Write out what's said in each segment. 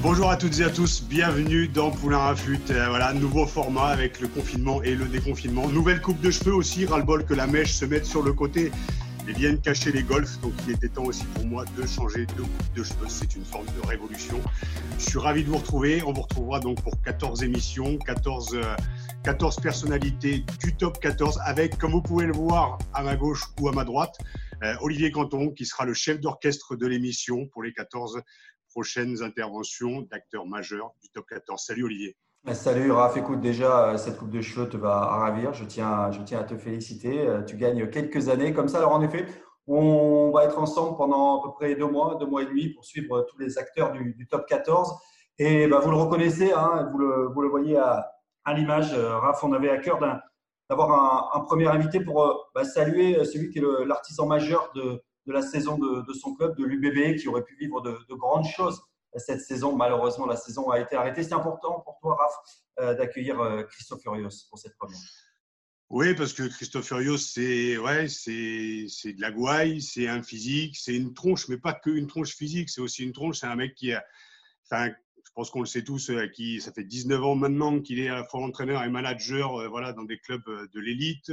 Bonjour à toutes et à tous, bienvenue dans Poulain à Flûte. Euh, voilà, nouveau format avec le confinement et le déconfinement. Nouvelle coupe de cheveux aussi, ras-le-bol que la mèche se mette sur le côté et viennent cacher les golfs. Donc il était temps aussi pour moi de changer de coupe de cheveux. C'est une forme de révolution. Je suis ravi de vous retrouver. On vous retrouvera donc pour 14 émissions, 14, 14 euh, personnalités du top 14 avec, comme vous pouvez le voir à ma gauche ou à ma droite, euh, Olivier Canton qui sera le chef d'orchestre de l'émission pour les 14 prochaines interventions d'acteurs majeurs du top 14. Salut Olivier. Salut Raph, écoute déjà, euh, cette coupe de cheveux te va ravir, je tiens, je tiens à te féliciter, euh, tu gagnes quelques années comme ça. Alors en effet, on va être ensemble pendant à peu près deux mois, deux mois et demi pour suivre tous les acteurs du, top 14. Et bah, vous le reconnaissez, hein, vous, le, voyez à, à l'image, euh, Raph, on avait à cœur d'avoir un, premier invité pour bah, saluer celui qui est l'artisan majeur de, de, la saison de, son club, de l'UBB, qui aurait pu vivre de, de grandes choses cette saison. Malheureusement, la saison a été arrêtée. C'est important pour toi, Raph, euh, d'accueillir euh, Christophe Furios pour cette première. Oui, parce que Christophe Furios, c'est ouais, de la gouaille, c'est un physique, c'est une tronche, mais pas que une tronche physique, c'est aussi une tronche. C'est un mec qui a, enfin, je pense qu'on le sait tous, euh, qui ça fait 19 ans maintenant qu'il est à la fois entraîneur et manager, voilà, dans des clubs de l'élite.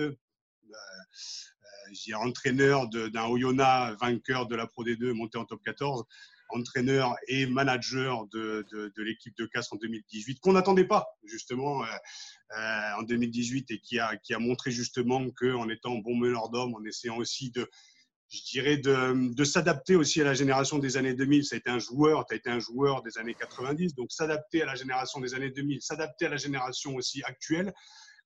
Euh, entraîneur d'un Oyonnax vainqueur de la Pro D2 monté en top 14 entraîneur et manager de, de, l'équipe de Casse en 2018, qu'on n'attendait pas justement euh, euh, en 2018 et qui a, qui a montré justement qu'en étant bon meneur d'hommes, en essayant aussi de, je dirais, de, de s'adapter aussi à la génération des années 2000. Ça a été un joueur, tu as été un joueur des années 90, donc s'adapter à la génération des années 2000, s'adapter à la génération aussi actuelle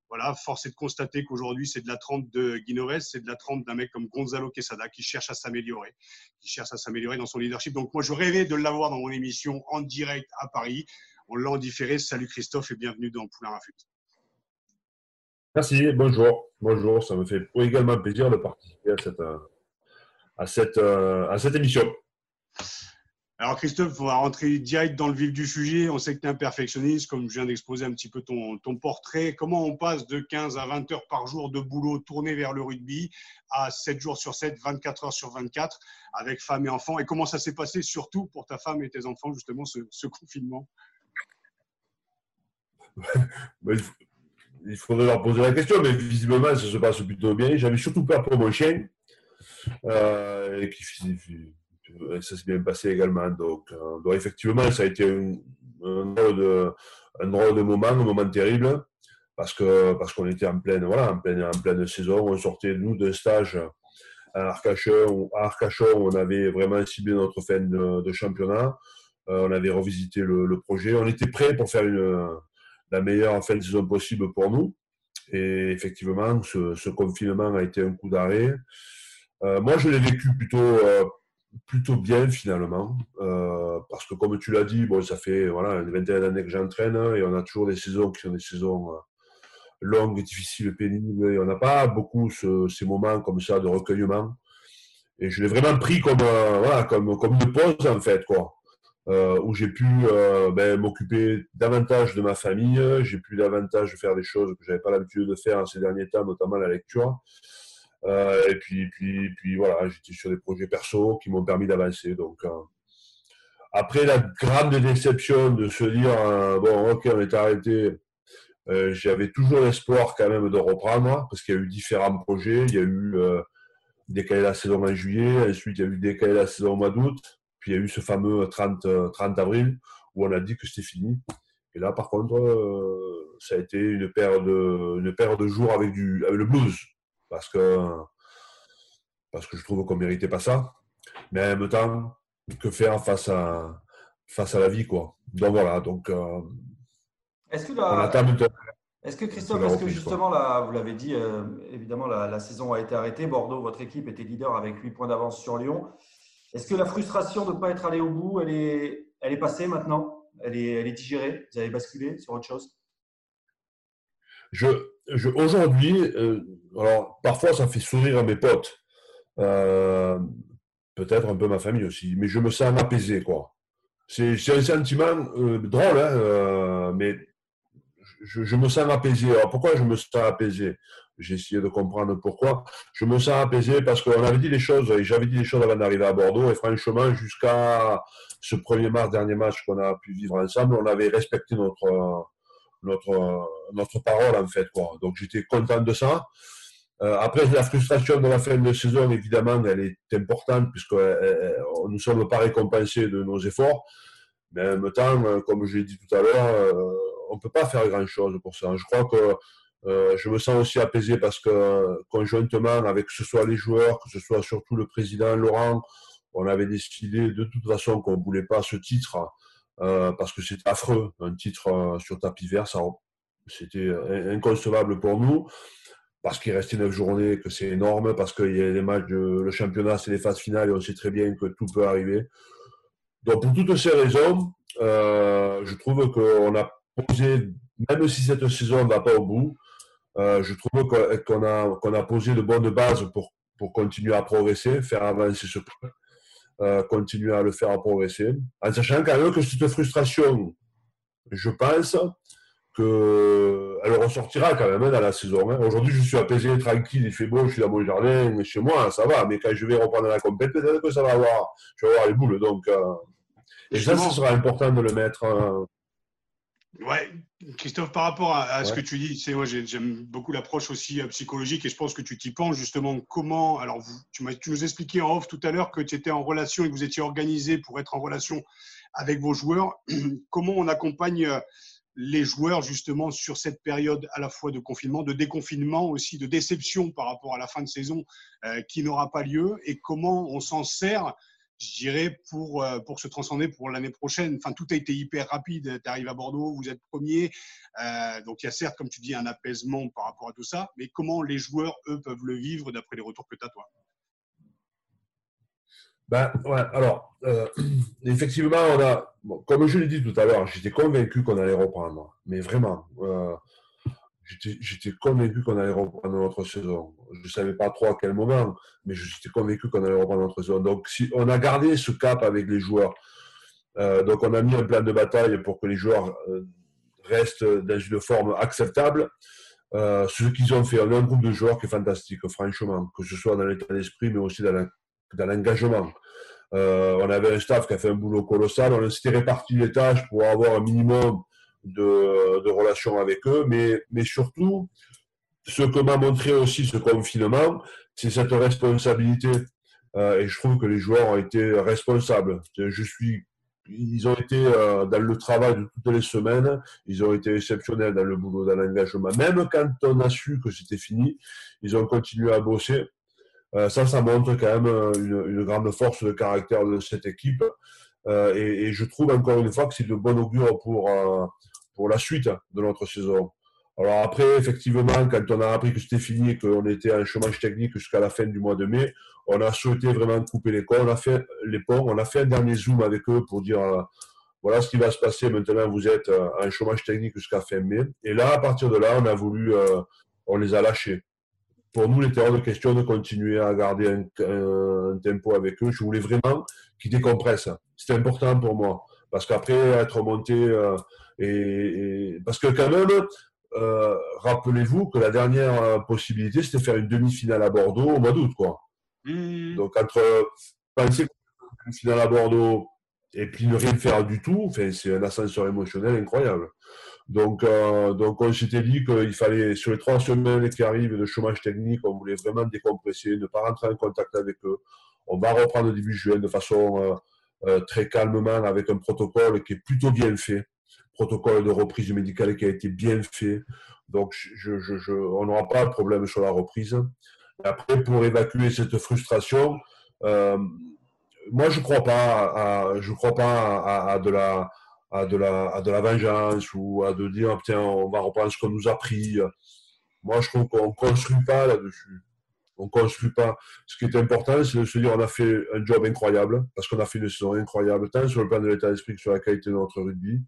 voilà, force est de constater qu'aujourd'hui, c'est de la trempe de Guinoves, c'est de la trempe d'un mec comme Gonzalo Quesada qui cherche à s'améliorer, qui cherche à s'améliorer dans son leadership. Donc, moi, je rêvais de l'avoir dans mon émission en direct à Paris. On l'a en différé. Salut Christophe et bienvenue dans Poulain Rafut. Merci, bonjour. Bonjour, ça me fait également plaisir de participer à cette, à cette, à cette émission. Alors Christophe, on va rentrer direct dans le vif du sujet. On sait que tu es un perfectionniste, comme je viens d'exposer un petit peu ton, portrait. Comment on passe de 15 à 20 heures par jour de boulot tourné vers le rugby à 7 jours sur 7, 24 heures sur 24 avec femme et enfants? Et comment ça s'est passé surtout pour ta femme et tes enfants, justement, ce, confinement? Il faudrait leur poser la question, mais visiblement, ça se passe plutôt bien. J'avais surtout peur pour mon chien. Euh, ça s'est bien passé également. Donc, euh, effectivement, ça a été un, drôle de, moment, un moment terrible, parce que parce qu'on était en pleine, voilà, en pleine, en pleine saison. On sortait, nous, d'un stage à Arcachon, à on avait vraiment ciblé notre fin de, championnat. Euh, on avait revisité le, projet. On était prêt pour faire une, la meilleure fin de saison possible pour nous. Et effectivement, ce, ce confinement a été un coup d'arrêt. Euh, moi, je l'ai vécu plutôt, plutôt bien finalement, euh, parce que comme tu l'as dit, bon, ça fait voilà, une vingtaine que j'entraîne hein, et on a toujours des saisons qui sont des saisons euh, longues, difficiles, pénibles, et on n'a pas beaucoup ces moments comme ça de recueillement. Et je l'ai vraiment pris comme, euh, voilà, comme, comme une pause en fait, quoi. où j'ai pu ben, m'occuper davantage de ma famille, j'ai pu davantage faire des choses que je n'avais pas l'habitude de faire en ces derniers temps, notamment la lecture. Euh, et puis, puis, puis voilà, j'étais sur des projets perso qui m'ont permis d'avancer. Donc, euh, après la grande déception de se dire, euh, bon, ok, on est arrêté, j'avais toujours l'espoir quand même de reprendre, parce qu'il y a eu différents projets. Il y a eu décaler la saison en juillet, ensuite il y a eu décaler la saison au mois d'août, puis il y a eu ce fameux 30, 30 avril où on a dit que c'était fini. Et là, par contre, ça a été une paire de, une paire de jours avec, du, avec le blues parce que, parce que je trouve qu'on ne méritait pas ça. Mais en même temps, que faire face à, face à la vie, quoi. Donc voilà, donc. Euh, Est-ce que la... Est-ce que Christophe, est-ce que justement, là, vous l'avez dit, euh, évidemment, la, saison a été arrêtée. Bordeaux, votre équipe était leader avec 8 points d'avance sur Lyon. Est-ce que la frustration de ne pas être allé au bout, elle est, elle est passée maintenant? Elle est, elle est digérée? Vous avez basculé sur autre chose? Je, Aujourd'hui, euh, alors parfois ça fait sourire à mes potes, euh, peut-être un peu ma famille aussi, mais je me sens apaisé. quoi. C'est un sentiment drôle, hein, mais je, me sens apaisé. Alors pourquoi je me sens apaisé? J'ai essayé de comprendre pourquoi. Je me sens apaisé parce qu'on avait dit les choses, et j'avais dit les choses avant d'arriver à Bordeaux, et franchement, jusqu'à ce premier mars, dernier match qu'on a pu vivre ensemble, on avait respecté notre, notre, notre parole, en fait. Quoi. Donc j'étais content de ça. Euh, après, la frustration de la fin de saison, évidemment, elle est importante puisque euh, euh, nous ne sommes pas récompensés de nos efforts. Mais en même temps, comme je l'ai dit tout à l'heure, on ne peut pas faire grand-chose pour ça. Je crois que je me sens aussi apaisé parce que conjointement, avec que ce soit les joueurs, que ce soit surtout le président Laurent, on avait décidé de toute façon qu'on ne voulait pas ce titre euh, parce que c'était affreux, un titre euh, sur tapis vert, c'était inconcevable pour nous parce qu'il restait neuf journées, que c'est énorme, parce qu'il y a des matchs, de, le championnat, c'est les phases finales et on sait très bien que tout peut arriver. Donc pour toutes ces raisons, je trouve qu'on a même si cette saison ne va pas au bout, euh, je trouve qu'on a, qu'on a posé de bonnes bases pour, pour continuer à progresser, faire avancer ce club, euh, continuer à le faire progresser, en sachant quand même que cette frustration, je pense qu'elle ressortira quand même dans la saison. Hein. Aujourd'hui, je suis apaisé, tranquille, il fait beau, je suis dans mon jardin, chez moi, ça va, mais quand je vais reprendre la compétition, peut-être que ça va avoir, je vais avoir les boules. Donc, euh, et ça, ce sera important de le mettre Ouais, Christophe, par rapport à, ce que tu dis, c'est moi j'aime beaucoup l'approche aussi euh, psychologique et je pense que tu t'y penses justement comment. Alors vous, tu, tu nous expliquais en off tout à l'heure que tu étais en relation et que vous étiez organisé pour être en relation avec vos joueurs. comment on accompagne euh, les joueurs justement sur cette période à la fois de confinement, de déconfinement aussi, de déception par rapport à la fin de saison euh, qui n'aura pas lieu et comment on s'en sert je dirais, pour, euh, pour se transcender pour l'année prochaine. Enfin, tout a été hyper rapide. Tu arrives à Bordeaux, vous êtes premier. Euh, donc, il y a certes, comme tu dis, un apaisement par rapport à tout ça. Mais comment les joueurs, eux, peuvent le vivre d'après les retours que tu as, toi? Ben, ouais, alors, euh, effectivement, on a, comme je l'ai dit tout à l'heure, j'étais convaincu qu'on allait reprendre. Mais vraiment, j'étais convaincu qu'on allait reprendre notre saison. Je ne savais pas trop à quel moment, mais j'étais convaincu qu'on allait reprendre notre saison. Donc, si on a gardé ce cap avec les joueurs, euh, donc on a mis un plan de bataille pour que les joueurs euh, restent dans une forme acceptable. Euh, ce qu'ils ont fait, on a un groupe de joueurs qui est fantastique, franchement, que ce soit dans l'état d'esprit, mais aussi dans l'engagement. on avait un staff qui a fait un boulot colossal, on s'était réparti les tâches pour avoir un minimum de, relations avec eux, mais, mais surtout, ce que m'a montré aussi ce confinement, c'est cette responsabilité. Euh, et je trouve que les joueurs ont été responsables. Je suis, ils ont été euh, dans le travail de toutes les semaines, ils ont été exceptionnels dans le boulot, dans l'engagement. Même quand on a su que c'était fini, ils ont continué à bosser. Euh, ça, ça montre quand même une, grande force de caractère de cette équipe. Et, je trouve encore une fois que c'est de bon augure pour, pour la suite de notre saison. Alors après, effectivement, quand on a appris que c'était fini et qu'on était en chômage technique jusqu'à la fin du mois de mai, on a souhaité vraiment couper les ponts. On a fait les ponts, on a fait un dernier zoom avec eux pour dire euh, voilà ce qui va se passer. Maintenant, vous êtes euh, en chômage technique jusqu'à fin mai. Et là, à partir de là, on a voulu, euh, on les a lâchés. Pour nous, il était hors de question de continuer à garder un, tempo avec eux. Je voulais vraiment qu'ils décompressent. C'était important pour moi. Parce qu'après, être monté et, parce que quand même, euh, rappelez-vous que la dernière euh, possibilité, c'était faire une demi-finale à Bordeaux au mois d'août, quoi. Mmh. Donc entre penser une finale à Bordeaux et puis ne rien faire du tout, c'est un ascenseur émotionnel incroyable. Donc, euh, donc on s'était dit qu'il fallait, sur les trois semaines qui arrivent de chômage technique, on voulait vraiment décompresser, ne pas rentrer en contact avec eux. On va reprendre début juin de façon très calmement avec un protocole qui est plutôt bien fait protocole de reprise médicale qui a été bien fait. Donc, on n'aura pas de problème sur la reprise. Après, pour évacuer cette frustration, euh, moi, je ne crois pas, à, de la, à, de la, vengeance ou à de dire, tiens, on va reprendre ce qu'on nous a pris. Moi, je trouve qu'on ne construit pas là-dessus. On ne construit pas. Ce qui est important, c'est de se dire on a fait un job incroyable, parce qu'on a fait une saison incroyable, tant sur le plan de l'état d'esprit que sur la qualité de notre rugby.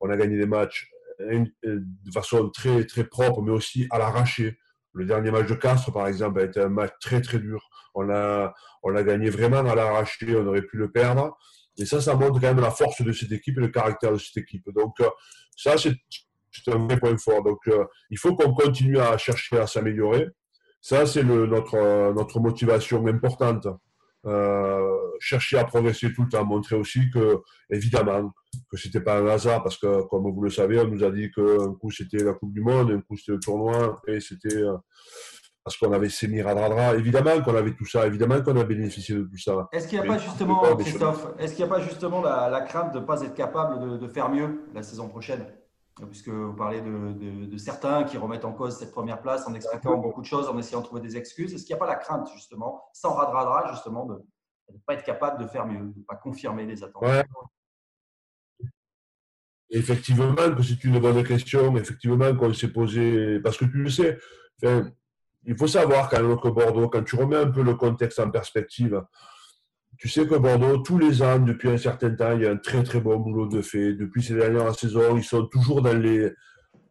On a gagné des matchs de façon très, très propre, mais aussi à l'arraché. Le dernier match de Castres, par exemple, a été un match très, très dur. On l'a on a gagné vraiment à l'arraché, on aurait pu le perdre. Et ça, ça montre quand même la force de cette équipe et le caractère de cette équipe. Donc, euh, ça, c'est un vrai point fort. Donc, euh, il faut qu'on continue à chercher à s'améliorer. Ça, c'est notre, euh, notre motivation importante. chercher à progresser tout le temps, montrer aussi que, évidemment, que ce n'était pas un hasard, parce que, comme vous le savez, on nous a dit qu'un coup c'était la Coupe du Monde, un coup c'était le tournoi, et c'était parce qu'on avait ces Radradra. Évidemment qu'on avait tout ça, évidemment qu'on a bénéficié de tout ça. Est-ce qu'il n'y a pas justement, Christophe, est-ce qu'il n'y a pas justement la, crainte de ne pas être capable de, faire mieux la saison prochaine? Puisque vous parlez de, certains qui remettent en cause cette première place en expliquant beaucoup de choses, en essayant de trouver des excuses. Est-ce qu'il n'y a pas la crainte, justement, sans Radradra, justement, de ne pas être capable de faire mieux, de ne pas confirmer les attentes? Effectivement, que c'est une bonne question. Effectivement, qu'on s'est posé. Parce que tu le sais, il faut savoir quand même que Bordeaux, quand tu remets un peu le contexte en perspective, tu sais que Bordeaux, tous les ans, depuis un certain temps, il y a un très très bon boulot de fait. Depuis ces dernières saisons, ils sont toujours dans les,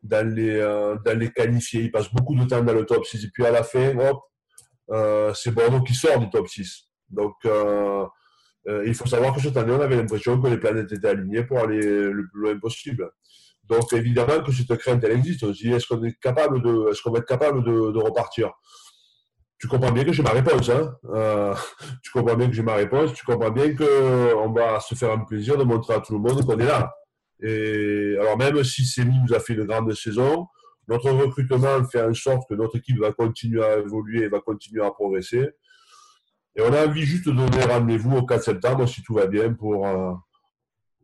dans les, euh, dans les qualifiés. Ils passent beaucoup de temps dans le top 6. Et puis à la fin, hop, euh, c'est Bordeaux qui sort du top 6. Donc, euh, il faut savoir que cette année, on avait l'impression que les planètes étaient alignées pour aller le plus loin possible. Donc évidemment que cette crainte, elle existe aussi. Est-ce qu'on est capable de, est-ce qu'on va être capable de, repartir? Tu comprends bien que j'ai ma réponse. Hein euh, tu comprends bien que j'ai ma réponse. Tu comprends bien qu'on va se faire un plaisir de montrer à tout le monde qu'on est là. Et alors même si Semi nous a fait une grande saison, notre recrutement fait en sorte que notre équipe va continuer à évoluer et va continuer à progresser. Et on a envie juste de donner rendez-vous au 4 septembre, si tout va bien, pour, euh,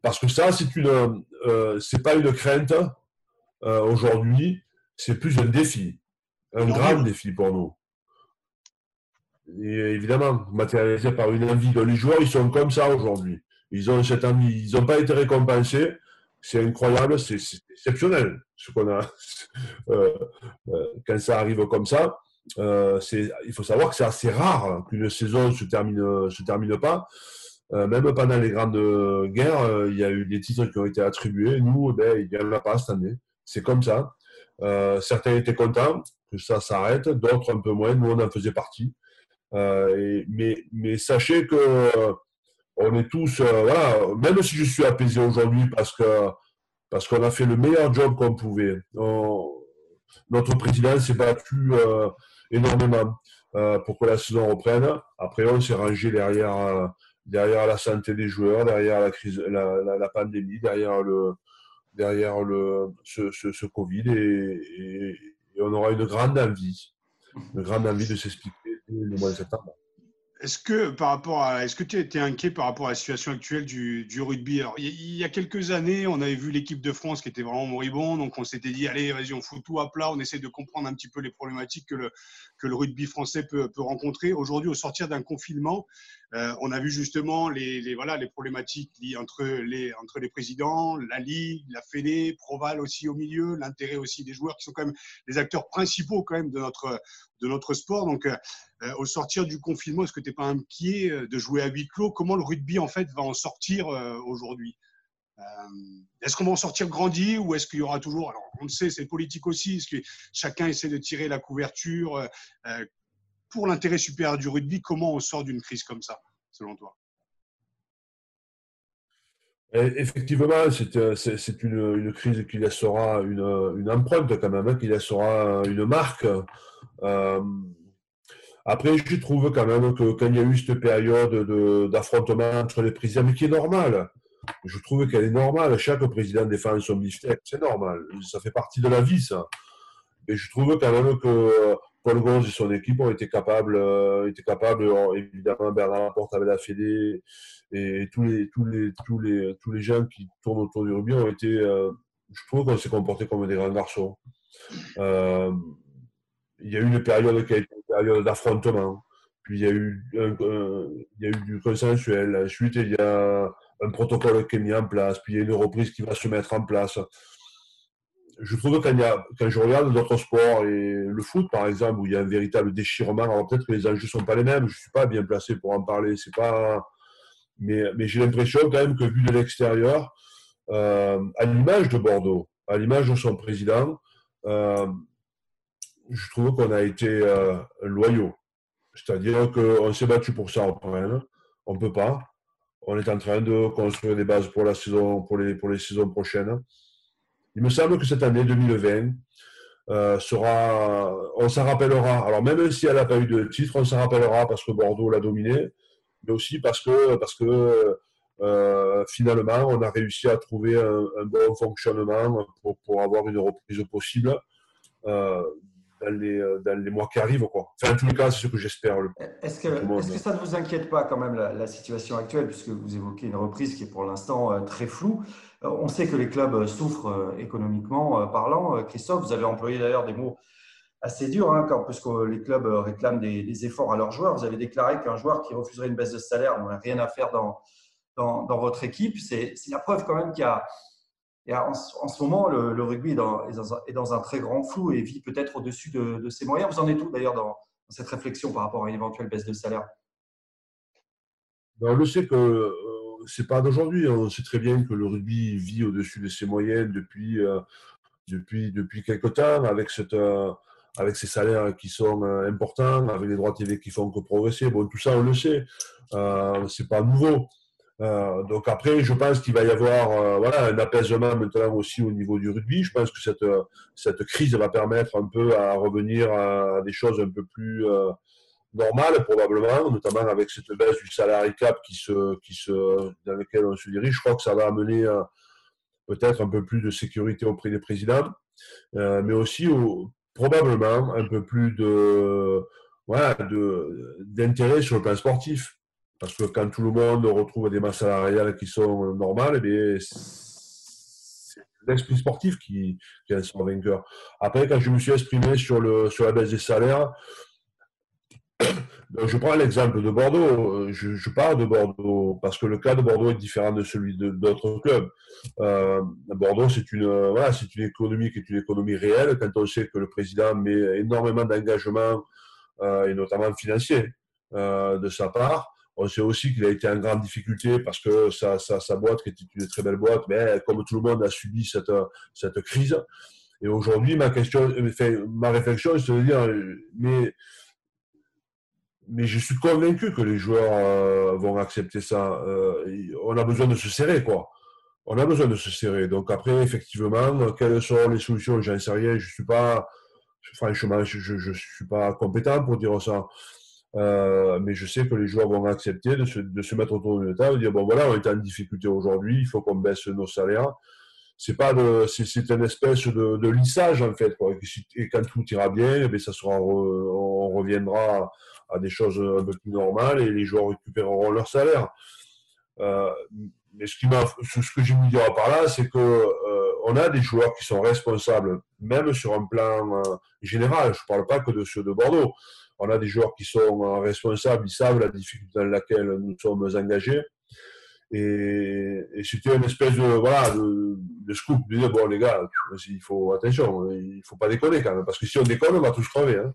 parce que ça, c'est une, euh, c'est pas une crainte euh, aujourd'hui, c'est plus un défi, un grand défi pour nous. Évidemment, matérialisé par une envie. les joueurs, ils sont comme ça aujourd'hui. Ils ont cette envie. Ils n'ont pas été récompensés. C'est incroyable, c'est exceptionnel ce qu'on a. Euh, quand ça arrive comme ça, il faut savoir que c'est assez rare qu'une saison se termine, se termine pas. Euh, même pendant les grandes guerres, euh, il y a eu des titres qui ont été attribués. Nous, ben, il n'y en a pas cette année. C'est comme ça. Euh, certains étaient contents que ça s'arrête, d'autres un peu moins. Nous, on en faisait partie. Mais, mais sachez que on est tous, voilà, même si je suis apaisé aujourd'hui parce que parce qu'on a fait le meilleur job qu'on pouvait. notre président s'est battu énormément pour que la saison reprenne. Après, on s'est rangé derrière derrière la santé des joueurs, derrière la crise, la, pandémie, derrière le, derrière le, ce, ce, Covid, et, on aura une grande envie, une grande envie de s'expliquer Est-ce que par rapport à, est-ce tu étais inquiet par rapport à la situation actuelle du, rugby? Il y a quelques années, on avait vu l'équipe de France qui était vraiment moribond, donc on s'était dit allez, vas-y, on fout tout à plat, on essaie de comprendre un petit peu les problématiques que le, que le rugby français peut, rencontrer. Aujourd'hui, au sortir d'un confinement, euh, on a vu justement les, voilà, les problématiques entre les, entre les présidents, la Ligue, la Fédé, Proval aussi au milieu, l'intérêt aussi des joueurs qui sont quand même les acteurs principaux quand même de notre, de notre sport. Donc, euh, euh, au sortir du confinement, est-ce que tu n'es pas inquiet de jouer à huis clos? Comment le rugby en fait va en sortir aujourd'hui? Est-ce qu'on va en sortir grandi ou est-ce qu'il y aura toujours, alors on le sait, c'est politique aussi, est-ce que chacun essaie de tirer la couverture pour l'intérêt supérieur du rugby, comment on sort d'une crise comme ça, selon toi? Effectivement, c'est euh, une, crise qui laissera une, une, empreinte quand même, hein, qui laissera une marque. Euh, après, je trouve quand même que quand il y a eu cette période d'affrontement entre les présidents, mais qui est normale, je trouve qu'elle est normale. Chaque président défend son beefsteak, c'est normal. Ça fait partie de la vie, ça. Et je trouve quand même que Paul Gonz et son équipe ont été capables, euh, étaient capables évidemment Bernard Laporte avec la Fédé et tous les, tous, les, tous, les, tous les gens qui tournent autour du rugby ont été, euh, je trouve qu'on s'est comporté comme des grands garçons. Euh, il y a eu une période qui a été une période d'affrontement, puis il y il y a eu du consensuel. Ensuite, il y a un protocole qui est mis en place, puis il y a une reprise qui va se mettre en place. Je trouve que quand, quand je regarde d'autres sports, et le foot par exemple, où il y a un véritable déchirement, alors peut-être que les enjeux ne sont pas les mêmes, je ne suis pas bien placé pour en parler, c'est pas... mais, mais j'ai l'impression quand même que vu de l'extérieur, euh, à l'image de Bordeaux, à l'image de son président, euh, je trouve qu'on a été euh, loyaux. C'est-à-dire qu'on s'est battu pour ça en On ne peut pas. On est en train de construire des bases pour la saison, pour les, saisons prochaines. Il me semble que cette année 2020 euh, sera, on s'en rappellera. Alors même si elle n'a pas eu de titre, on s'en rappellera parce que Bordeaux l'a dominé, mais aussi parce que, euh, finalement, on a réussi à trouver un, bon fonctionnement pour, pour, avoir une reprise possible. Euh, dans les, euh, dans les mois qui arrivent. Quoi. Enfin, en tous les cas, c'est ce que j'espère. Est-ce que, est que, ça ne vous inquiète pas quand même la, situation actuelle, puisque vous évoquez une reprise qui est pour l'instant euh, très floue? Euh, On sait que les clubs souffrent économiquement parlant. Christophe, vous avez employé d'ailleurs des mots assez durs, hein, quand, puisque les clubs réclament des, efforts à leurs joueurs. Vous avez déclaré qu'un joueur qui refuserait une baisse de salaire n'aurait rien à faire dans, dans, dans votre équipe. C'est la preuve quand même qu'il y a et en, ce moment, le, rugby est dans, un très grand flou et vit peut-être au-dessus de, ses moyens. Vous en êtes où d'ailleurs dans, cette réflexion par rapport à une éventuelle baisse de salaire? Ben, On le sait que euh, c'est pas d'aujourd'hui. On sait très bien que le rugby vit au-dessus de ses moyens depuis, euh, depuis, quelque temps, avec, cette, euh, avec ces salaires qui sont importants, avec les droits TV qui font que progresser. Bon, tout ça, on le sait. c'est pas nouveau. Euh, donc après, je pense qu'il va y avoir euh, voilà, un apaisement maintenant aussi au niveau du rugby. Je pense que cette, cette crise va permettre un peu à revenir à des choses un peu plus euh, normales probablement, notamment avec cette baisse du salarié cap qui se, qui se, dans lequel on se dirige. Je crois que ça va amener peut-être un peu plus de sécurité auprès des présidents, mais aussi probablement un peu plus de voilà, d'intérêt sur le plan sportif. Parce que quand tout le monde retrouve des masses salariales qui sont normales, eh c'est l'esprit sportif qui, qui est son vainqueur. Après, quand je me suis exprimé sur, le, sur la baisse des salaires, je prends l'exemple de Bordeaux. Je, parle de Bordeaux parce que le cas de Bordeaux est différent de celui d'autres clubs. Euh, Bordeaux, c'est une, voilà, c'est une économie qui est une économie réelle quand on sait que le président met énormément d'engagement euh, et notamment financier euh, de sa part. On sait aussi qu'il a été en grande difficulté parce que sa, boîte, qui était une très belle boîte, mais comme tout le monde a subi cette, crise. Et aujourd'hui, ma question, ma réflexion, c'est de dire, mais, je suis convaincu que les joueurs euh, vont accepter ça. Euh, on a besoin de se serrer, quoi. On a besoin de se serrer. Donc après, effectivement, quelles sont les solutions? J'en sais rien. Je suis pas, franchement, je ne suis pas compétent pour dire ça. Euh, mais je sais que les joueurs vont accepter de se, de se mettre autour d'une table et dire bon voilà, on est en difficulté aujourd'hui, il faut qu'on baisse nos salaires. C'est pas de, c'est, une espèce de, de, lissage en fait. Quoi. Et quand tout ira bien, eh ça sera, on reviendra à des choses un peu plus normales et les joueurs récupéreront leur salaire. Euh, mais ce, qui ce que je veux dire par là, c'est que euh, on a des joueurs qui sont responsables, même sur un plan euh, général. Je ne parle pas que de ceux de Bordeaux on a des joueurs qui sont responsables, ils savent la difficulté dans laquelle nous sommes engagés. Et, c'était une espèce de, voilà, de, scoop, de bon les gars, il faut, attention, il ne faut pas déconner quand même, parce que si on déconne, on va tous crever. Hein.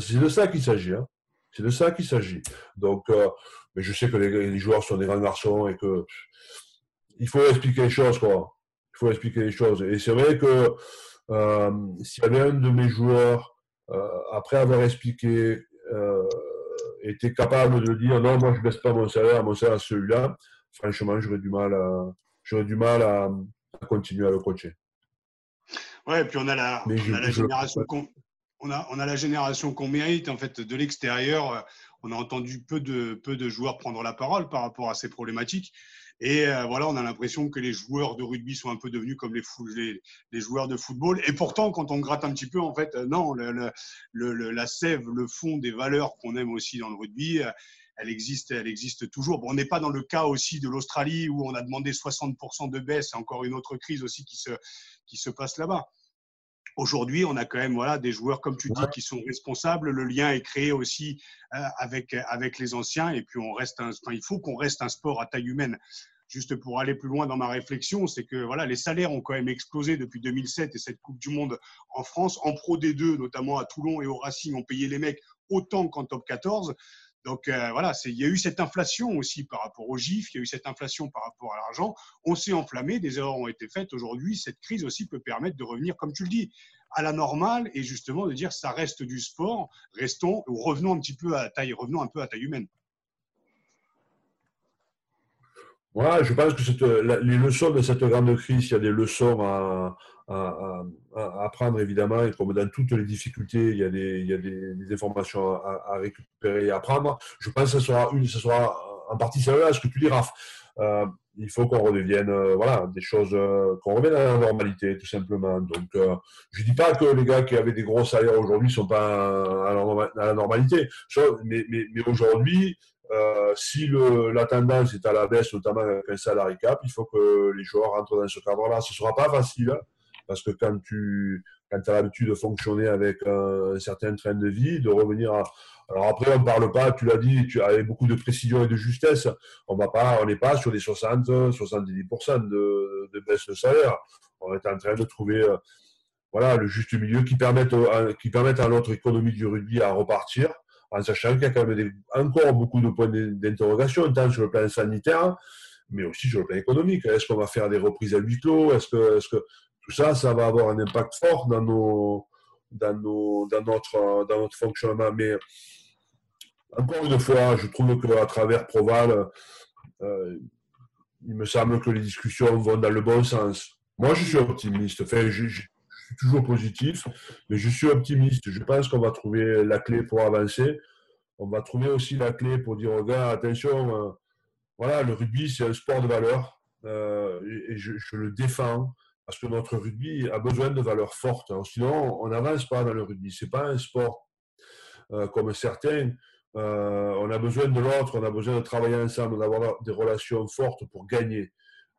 c'est de ça qu'il s'agit. Hein. C'est de ça qu'il s'agit. Donc, euh, mais je sais que les, joueurs sont des grands garçons et que il faut expliquer les choses, quoi. Il faut expliquer les choses. Et c'est vrai que euh, s'il y avait un de mes joueurs après avoir expliqué, euh, était capable de dire non, moi je ne baisse pas mon salaire, mon salaire celui-là, franchement, j'aurais du mal à, j'aurais du mal à, continuer à le coacher. Ouais, et puis on a la, on a la génération qu'on on a, on a la génération qu'on mérite en fait de l'extérieur. On a entendu peu de, peu de joueurs prendre la parole par rapport à ces problématiques. Et euh, voilà, on a l'impression que les joueurs de rugby sont un peu devenus comme les, les, les, joueurs de football. Et pourtant, quand on gratte un petit peu, en fait, euh, non, le, le, la sève, le fond des valeurs qu'on aime aussi dans le rugby, euh, elle existe, elle existe toujours. Bon, on n'est pas dans le cas aussi de l'Australie où on a demandé 60% de baisse. Encore une autre crise aussi qui se, qui se passe là-bas. Aujourd'hui, on a quand même voilà, des joueurs, comme tu dis, qui sont responsables. Le lien est créé aussi avec, avec les anciens. Et puis, on reste un, il faut qu'on reste un sport à taille humaine juste pour aller plus loin dans ma réflexion, c'est que voilà, les salaires ont quand même explosé depuis 2007 et cette Coupe du Monde en France. En Pro D2, notamment à Toulon et au Racing, on payait les mecs autant qu'en top 14. Donc euh, voilà, il y a eu cette inflation aussi par rapport au GIF, il y a eu cette inflation par rapport à l'argent. On s'est enflammé, des erreurs ont été faites. Aujourd'hui, cette crise aussi peut permettre de revenir, comme tu le dis, à la normale et justement de dire ça reste du sport, restons ou revenons un petit peu à taille, revenons un peu à taille humaine. Voilà, je pense que les leçons de cette grande crise, il y a des leçons à, à, apprendre évidemment, et comme dans toutes les difficultés, il y a des, il y a des, informations à, récupérer et à apprendre. Je pense que ce sera, une, ce sera en partie celle-là, ce que tu dis, Raph. Euh, il faut qu'on redevienne, euh, voilà, des choses, euh, qu'on revienne à la normalité, tout simplement. Donc, je dis pas que les gars qui avaient des gros salaires aujourd'hui ne sont pas à la, normalité, mais, mais, aujourd'hui, si la tendance est à la baisse, notamment avec un salarié cap, il faut que les joueurs rentrent dans ce cadre-là. Ce ne sera pas facile, parce que quand tu quand as l'habitude de fonctionner avec un, certain train de vie, de revenir à... Alors après, on ne parle pas, tu l'as dit, tu avais beaucoup de précision et de justesse. On n'est pas sur des 60, 70% de, baisse de salaire. On est en train de trouver euh, voilà, le juste milieu qui permette, qui permette à notre économie du rugby à repartir, en sachant qu'il y a quand même encore beaucoup de points d'interrogation, tant sur le plan sanitaire, mais aussi sur le plan économique. Est-ce qu'on va faire des reprises à huis clos? Est que ça, ça va avoir un impact fort dans, nos, dans, nos, dans, notre, dans notre fonctionnement. Mais encore une fois, je trouve qu'à travers Proval, euh, il me semble que les discussions vont dans le bon sens. Moi, je suis optimiste. Enfin, je, suis toujours positif, mais je suis optimiste. Je pense qu'on va trouver la clé pour avancer. On va trouver aussi la clé pour dire aux attention, euh, voilà, le rugby, c'est un sport de valeur euh, et, je, le défends parce que notre rugby a besoin de valeurs fortes. sinon, on n'avance pas dans le rugby. Ce n'est pas un sport euh, comme certains. Euh, on a besoin de l'autre, on a besoin de travailler ensemble, d'avoir des relations fortes pour gagner,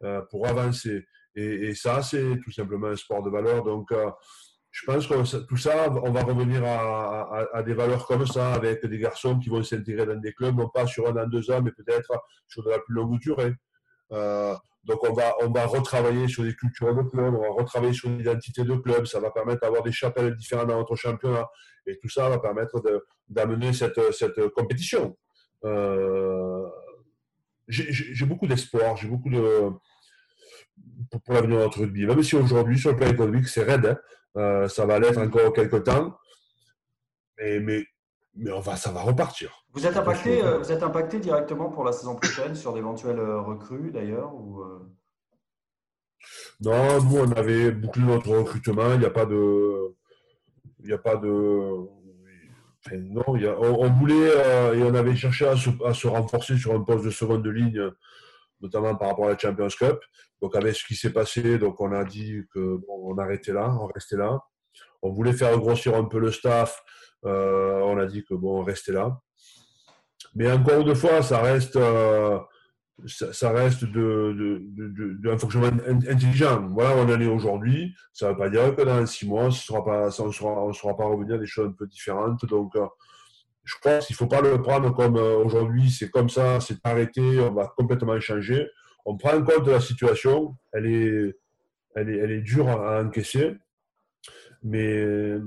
euh, pour avancer. Et, ça, c'est tout simplement un sport de valeur. Donc, je pense que tout ça, on va revenir à, des valeurs comme ça, avec des garçons qui vont s'intégrer dans des clubs, non pas sur un an, deux ans, mais peut-être sur de la plus longue durée. Donc, on va, on va retravailler sur les cultures de club, on va retravailler sur l'identité de club. Ça va permettre d'avoir des chapelles différentes dans notre championnat. Et tout ça va permettre d'amener cette, cette compétition. Euh, j'ai beaucoup d'espoir, j'ai beaucoup de. pour, l'avenir de notre rugby. Même si aujourd'hui, sur le plan économique, c'est raide, hein. euh, ça va l'être encore quelques temps. Mais mais on va, ça va repartir. Vous êtes impacté, euh, vous êtes impacté directement pour la saison prochaine sur d'éventuelles euh, recrues d'ailleurs ou euh? Non, nous on avait bouclé notre recrutement. Il n'y a pas de, il n'y a pas de, non, on, voulait et on avait cherché à se, renforcer sur un poste de seconde ligne, notamment par rapport à la Champions Cup. Donc avec ce qui s'est passé, donc on a dit que on arrêtait là, on restait là. On voulait faire grossir un peu le staff euh, on a dit que bon, on restait là. Mais encore une fois, ça reste, euh, ça, reste de, d'un fonctionnement intelligent. Voilà, on en est aujourd'hui. Ça ne veut pas dire que dans six mois, ce sera pas, on ne sera, pas revenu à des choses un peu différentes. Donc, euh, je pense qu'il ne faut pas le prendre comme aujourd'hui, c'est comme ça, c'est arrêté, on va complètement changer. On prend en compte la situation, elle est, elle est, elle est dure à encaisser, mais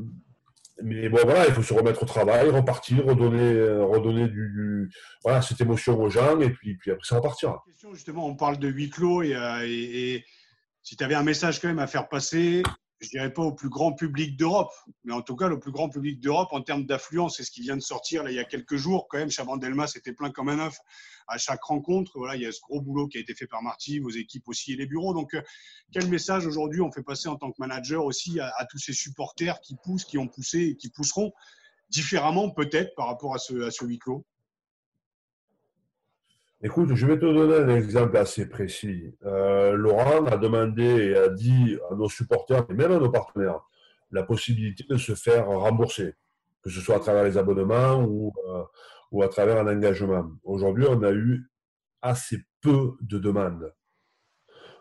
mais bon, voilà, il faut se remettre au travail, repartir, redonner, euh, redonner du, voilà, cette émotion aux gens, et puis, puis après, ça repartira. Justement, on parle de huis clos, et, euh, et si tu avais un message quand même à faire passer, je dirais pas au plus grand public d'Europe, mais en tout cas le plus grand public d'Europe en termes d'affluence. C'est ce qui vient de sortir là, il y a quelques jours. Quand même, Chabandelmas était plein comme un œuf à chaque rencontre. Voilà, il y a ce gros boulot qui a été fait par Marty, vos équipes aussi et les bureaux. Donc, euh, quel message aujourd'hui on fait passer en tant que manager aussi à, tous ces supporters qui poussent, qui ont poussé et qui pousseront différemment peut-être par rapport à ce, à ce huis clos? Écoute, je vais te donner un exemple assez précis. Euh, Laurent a demandé et a dit à nos supporters et même à nos partenaires la possibilité de se faire rembourser, que ce soit à travers les abonnements ou, euh, ou à travers un engagement. Aujourd'hui, on a eu assez peu de demandes.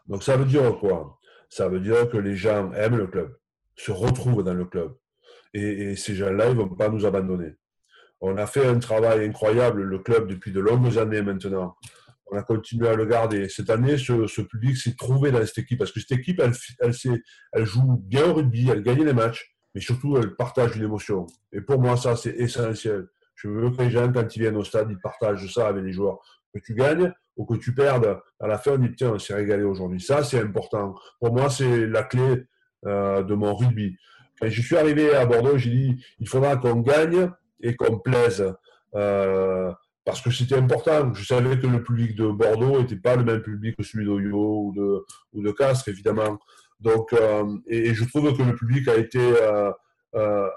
Donc ça veut dire quoi? Ça veut dire que les gens aiment le club, se retrouvent dans le club. Et, et ces gens-là, ils ne vont pas nous abandonner. On a fait un travail incroyable, le club, depuis de longues années maintenant. on a continué à le garder. Cette année, ce, public s'est trouvé dans cette équipe parce que cette équipe, elle, elle, joue bien au rugby, elle gagne les matchs, mais surtout, elle partage une émotion. Et pour moi, ça, c'est essentiel. Je veux que les gens, quand ils viennent au stade, ils partagent ça avec les joueurs. Que tu gagnes ou que tu perdes, à la fin, on dit tiens, on s'est régalé aujourd'hui. Ça, c'est important. Pour moi, c'est la clé euh, de mon rugby. Quand je suis arrivé à Bordeaux, j'ai dit il faudra qu'on gagne et qu'on plaise. Euh, parce que c'était important. Je savais que le public de Bordeaux n'était pas le même public que celui d'Oyo ou de, ou de Castres, évidemment. Donc, euh, et, je trouve que le public a été euh, euh,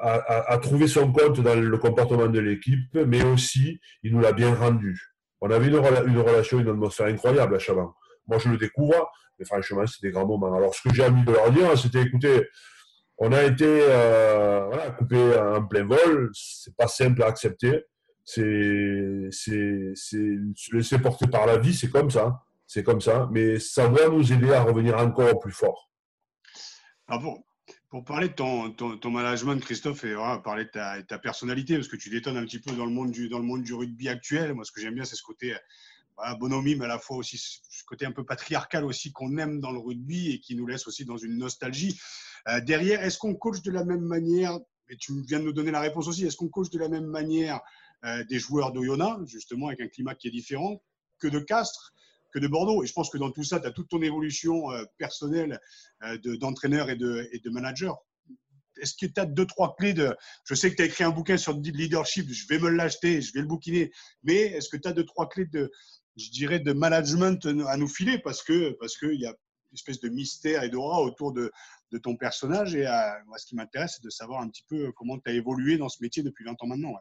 a, trouvé son compte dans le comportement de l'équipe, mais aussi il nous l'a bien rendu. On avait une, relation, une atmosphère incroyable à Chaban. Moi, je le découvre, mais franchement, c'est des grands moments. Alors, ce que j'ai envie de leur dire, c'était écoutez, on a été voilà, coupé en plein vol, c'est pas simple à accepter c'est se laisser porter par la vie, c'est comme ça. C'est comme ça. Mais ça doit nous aider à revenir encore plus fort. Alors pour, parler de ton, ton, management, Christophe, et parler de ta, ta, personnalité, parce que tu détonnes un petit peu dans le monde du, dans le monde du rugby actuel. Moi, ce que j'aime bien, c'est ce côté voilà, bonhomie, mais à la fois aussi ce côté un peu patriarcal aussi qu'on aime dans le rugby et qui nous laisse aussi dans une nostalgie. Euh, derrière, est-ce qu'on coach de la même manière Et tu viens de nous donner la réponse aussi. Est-ce qu'on coach de la même manière euh, des joueurs d'Oyonnax, justement, avec un climat qui est différent, que de Castres, que de Bordeaux? Et je pense que dans tout ça, tu as toute ton évolution euh, personnelle d'entraîneur et, de, et de manager. Est-ce que tu as deux, trois clés de. Je sais que tu as écrit un bouquin sur le leadership, je vais me l'acheter, je vais le bouquiner, mais est-ce que tu as deux, trois clés de, je dirais, de management à nous filer Parce qu'il parce que y a une espèce de mystère et d'aura autour de, ton personnage. Et moi, ce qui m'intéresse, c'est de savoir un petit peu comment tu as évolué dans ce métier depuis 20 ans maintenant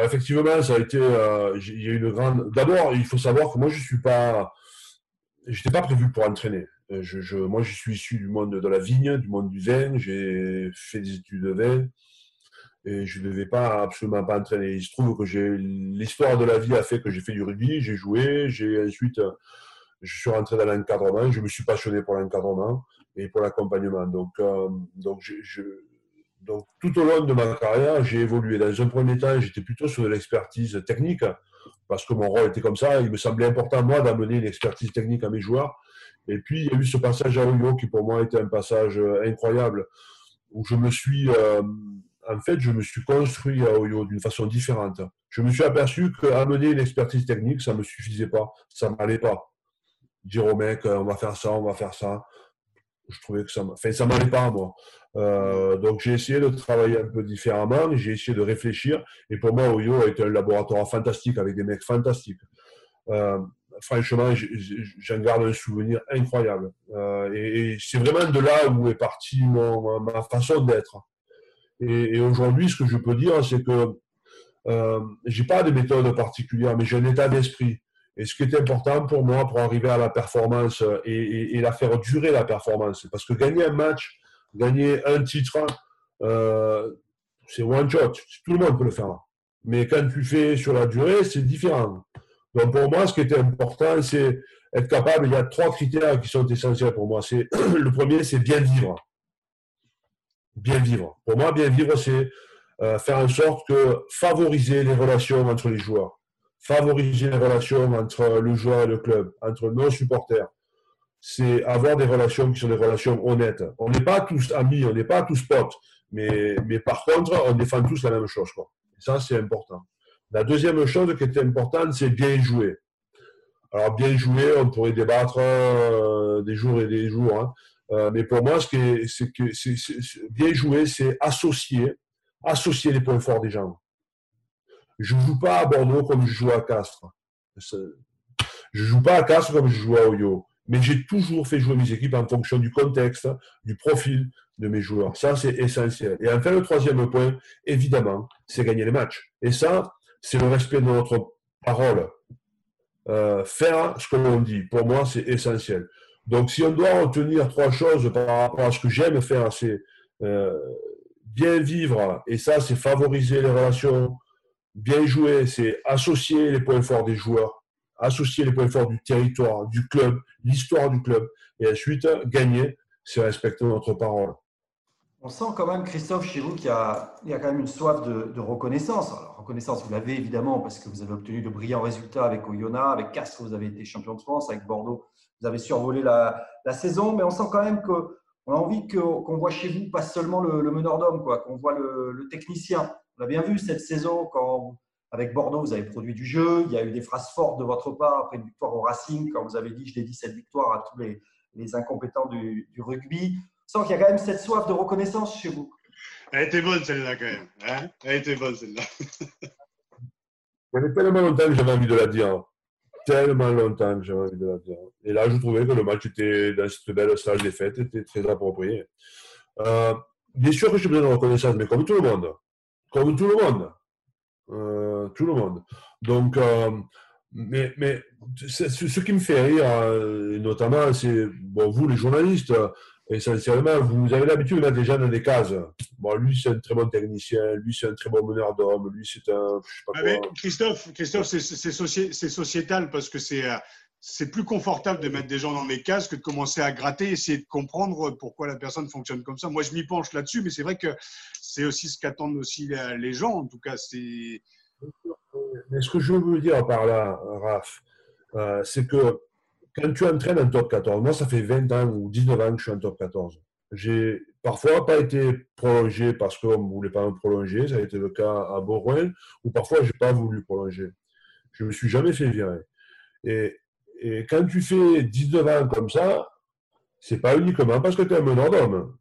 effectivement, ça a été. Il y a une grande. D'abord, il faut savoir que moi, je suis pas. J'étais pas prévu pour entraîner. Euh, je, moi, je suis issu du monde de la vigne, du monde du vin. J'ai fait des études de vin et je ne devais pas absolument pas entraîner. Il se trouve que j'ai l'histoire de la vie a fait que j'ai fait du rugby, j'ai joué, j'ai ensuite je suis rentré dans l'encadrement, je me suis passionné pour l'encadrement et pour l'accompagnement. Donc, euh, donc je, donc, tout au long de ma carrière, j'ai évolué. Dans un premier temps, j'étais plutôt sur de l'expertise technique, parce que mon rôle était comme ça. Il me semblait important, moi, d'amener une expertise technique à mes joueurs. Et puis, il y a eu ce passage à Oyo qui, pour moi, était un passage euh, incroyable, où je me suis, euh, en fait, je me suis construit à Oyo d'une façon différente. Je me suis aperçu qu'amener une expertise technique, ça ne me suffisait pas, ça ne m'allait pas. Dire aux mecs, on va faire ça, on va faire ça je trouvais que ça enfin, ça m'allait pas moi. Euh, donc j'ai essayé de travailler un peu différemment, j'ai essayé de réfléchir. Et pour moi, Oyo a été un laboratoire fantastique avec des mecs fantastiques. Euh, franchement, j'en garde un souvenir incroyable. Euh, et, c'est vraiment de là où est partie mon, ma façon d'être. Et, aujourd'hui, ce que je peux dire, c'est que euh, j'ai pas de méthode particulière, mais j'ai un état d'esprit. Et ce qui est important pour moi pour arriver à la performance et, la faire durer la performance, parce que gagner un match, gagner un titre, euh, c'est one shot. Tout le monde peut le faire. Mais quand tu fais sur la durée, c'est différent. Donc pour moi, ce qui était important, c'est être capable. Il y a trois critères qui sont essentiels pour moi. C'est le premier, c'est bien vivre. Bien vivre. Pour moi, bien vivre, c'est euh, faire en sorte que favoriser les relations entre les joueurs favoriser les relations entre le joueur et le club, entre nos supporters. C'est avoir des relations qui sont des relations honnêtes. On n'est pas tous amis, on n'est pas tous potes, mais, mais par contre, on défend tous la même chose. Ça, c'est important. La deuxième chose qui est importante, c'est bien jouer. Alors, bien jouer, on pourrait débattre euh, des jours et des jours. Hein. Euh, mais pour moi, ce qui c'est que bien jouer, c'est associer, associer les points forts des gens. Je ne joue pas à Bordeaux comme je joue à Castres. Je ne joue pas à Castres comme je joue à Oyo. Mais j'ai toujours fait jouer mes équipes en fonction du contexte, du profil de mes joueurs. Ça, c'est essentiel. Et enfin, le troisième point, évidemment, c'est gagner les matchs. Et ça, c'est le respect de notre parole. Euh, faire ce que l'on dit, pour moi, c'est essentiel. Donc, si on doit retenir trois choses par rapport à ce que j'aime faire, c'est euh, bien vivre, et ça, c'est favoriser les relations bien jouer, c'est associer les points forts des joueurs, associer les points forts du territoire, du club, l'histoire du club, et ensuite gagner, c'est respecter notre parole. On sent quand même, Christophe, chez vous, qu'il y, a, quand même une soif de, reconnaissance. Alors, reconnaissance, vous l'avez évidemment parce que vous avez obtenu de brillants résultats avec Oyonnax, avec Castres, vous avez été champion de France, avec Bordeaux, vous avez survolé la, saison, mais on sent quand même qu'on a envie qu'on voit chez vous pas seulement le, meneur d'homme, qu'on voit le, technicien. On a bien vu cette saison quand, avec Bordeaux, vous avez produit du jeu. Il y a eu des phrases fortes de votre part après une victoire au Racing, quand vous avez dit je dédie cette victoire à tous les, incompétents du, du rugby sens qu'il y a quand même cette soif de reconnaissance chez vous. Elle était bonne celle-là quand même. Hein Elle était bonne celle-là. Il y avait tellement longtemps que j'avais envie de la dire. Tellement longtemps que j'avais envie de la dire. Et là, je trouvais que le match était dans cette belle salle des fêtes était très approprié. Euh, bien sûr que j'ai besoin de reconnaissance, mais comme tout le monde. Comme tout le monde. Euh, tout le monde. Donc, euh, mais, mais ce qui me fait rire, notamment, c'est bon, vous, les journalistes, essentiellement, vous avez l'habitude de mettre les gens dans des cases. Bon, lui, c'est un très bon technicien, lui, c'est un très bon meneur d'hommes, lui, c'est un. Je sais pas ah. Christophe, Christophe c'est sociétal parce que c'est. Euh, c'est plus confortable de mettre des gens dans des cases que de commencer à gratter, essayer de comprendre pourquoi la personne fonctionne comme ça. Moi, je m'y penche là-dessus, mais c'est vrai que c'est aussi ce qu'attendent aussi les gens. En tout cas, c'est. Mais ce que je veux dire par là, Raph, euh, c'est que quand tu entraînes en top 14, moi ça fait 20 ans ou 19 ans que je suis en top 14. J'ai parfois pas été prolongé parce qu'on ne voulait pas me prolonger, ça a été le cas à Borouin, ou parfois je n'ai pas voulu prolonger. Je ne me suis jamais fait virer. Et, et, quand tu fais 19 ans comme ça, c'est pas uniquement parce que tu es un meneur d'homme.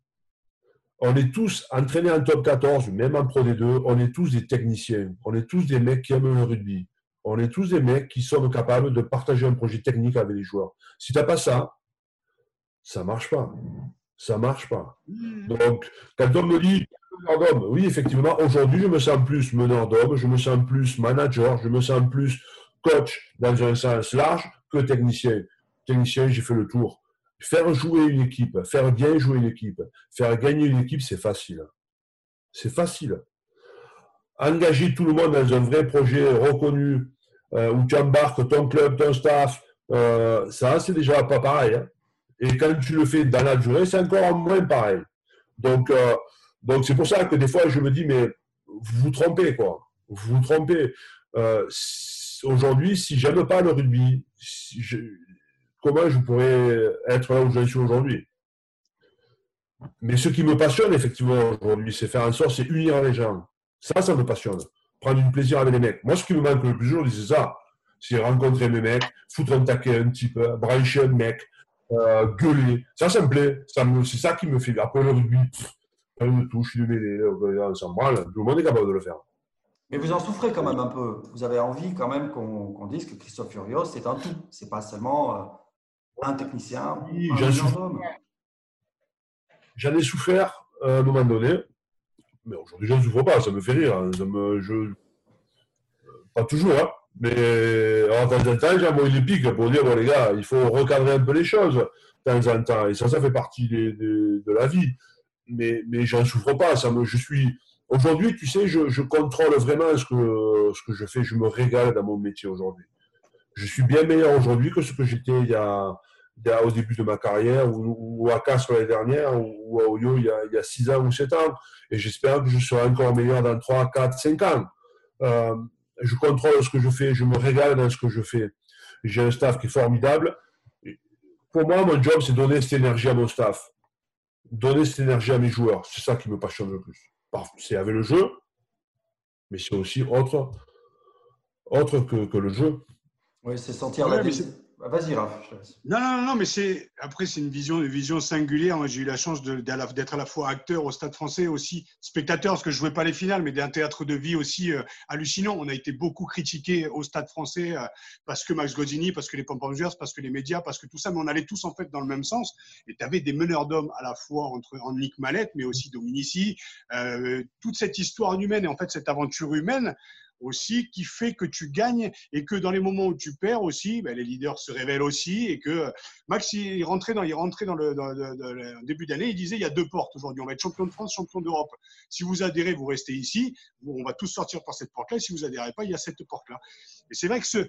On est tous entraînés en top 14, même en Pro D2, on est tous des techniciens, on est tous des mecs qui aiment le rugby on est tous des mecs qui sont capables de partager un projet technique avec les joueurs. Si tu n'as pas ça, ça ne marche pas. Ça ne marche pas. Hmm. Donc, quand on me dit meneur oui, effectivement, aujourd'hui, je me sens plus meneur d'homme, je me sens plus manager, je me sens plus coach dans un sens large que technicien. Technicien, j'ai fait le tour. Faire jouer une équipe, faire bien jouer une équipe, faire gagner une équipe, c'est facile. C'est facile engager tout le monde dans un vrai projet reconnu, euh, où tu embarques ton club, ton staff, euh, ça, c'est déjà pas pareil. Hein. Et quand tu le fais dans la durée, c'est encore moins pareil. Donc, euh, donc c'est pour ça que des fois, je me dis, mais vous vous trompez, quoi. Vous vous trompez. Aujourd'hui, si j'aime pas le rugby, comment je pourrais être là où je suis aujourd'hui? Mais ce qui me passionne, effectivement, aujourd'hui, c'est faire en sorte, c'est unir les gens. Ça, ça me passionne. Prendre du plaisir avec les mecs. Moi, ce qui me manque le plus aujourd'hui, c'est ça. C'est rencontrer mes mecs, foutre un taquet un peu, brancher un mec, euh, gueuler. Ça, ça me plaît. c'est ça qui me fait. Après le rugby, il me touche, il me mêlé, ça me branle. Tout le monde est capable de le faire. Mais vous en souffrez quand même un peu. Vous avez envie quand même qu'on dise que Christophe Furios, c'est un tout. C'est pas seulement euh, un technicien. Oui, J'en ai souffert euh, à un moment donné. Mais aujourd'hui, je ne souffre pas, ça me fait rire. Hein. Ça me, je... Pas toujours, hein. mais en temps en temps, j'ai envoyé des pics pour dire bon, les gars, il faut recadrer un peu les choses de temps en temps. Et ça, ça fait partie de, de, la vie. Mais, mais j'en souffre pas. Ça me, je suis. Aujourd'hui, tu sais, je, je, contrôle vraiment ce que, ce que je fais. Je me régale dans mon métier aujourd'hui. Je suis bien meilleur aujourd'hui que ce que j'étais il y a, au début de ma carrière, ou, à Castres l'année dernière, ou, à Oyo il y, a, 6 ans ou 7 ans. Et j'espère que je serai encore meilleur dans 3, 4, 5 ans. Euh, je contrôle ce que je fais, je me régale dans ce que je fais. J'ai un staff qui est formidable. Pour moi, mon job, c'est donner cette énergie à mon staff. Donner cette énergie à mes joueurs. C'est ça qui me passionne le plus. C'est avec le jeu, mais c'est aussi autre, autre que, le jeu. Oui, c'est sentir la, bah, vas-y, Raph. Non, non, non, mais c'est après c'est une vision, une vision singulière. Moi, j'ai eu la chance d'être à la fois acteur au Stade Français, aussi spectateur, parce que je jouais pas les finales, mais d'un théâtre de vie aussi euh, hallucinant. On a été beaucoup critiqué au Stade Français euh, parce que Max Godini, parce que les Pompangers, parce que les médias, parce que tout ça, mais on allait tous en fait dans le même sens. Et tu avais des meneurs d'hommes à la fois entre Nick Mallette, mais aussi Dominici, euh, toute cette histoire humaine et en fait cette aventure humaine aussi qui fait que tu gagnes et que dans les moments où tu perds aussi, ben, les leaders se révèlent aussi et que Max, il rentrait dans, il rentrait dans le, début d'année, il disait il y a deux portes aujourd'hui, on va être champion de France, champion d'Europe. Si vous adhérez, vous restez ici, on va tous sortir par cette porte-là. Si vous adhérez pas, il y a cette porte-là. Et c'est vrai que ce,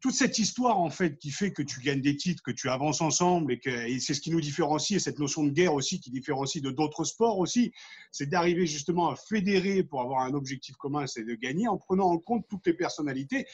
toute cette histoire en fait qui fait que tu gagnes des titres, que tu avances ensemble et c'est ce qui nous différencie et cette notion de guerre aussi qui différencie de d'autres sports aussi, c'est d'arriver justement à fédérer pour avoir un objectif commun, c'est de gagner en prenant en compte toutes les personnalités.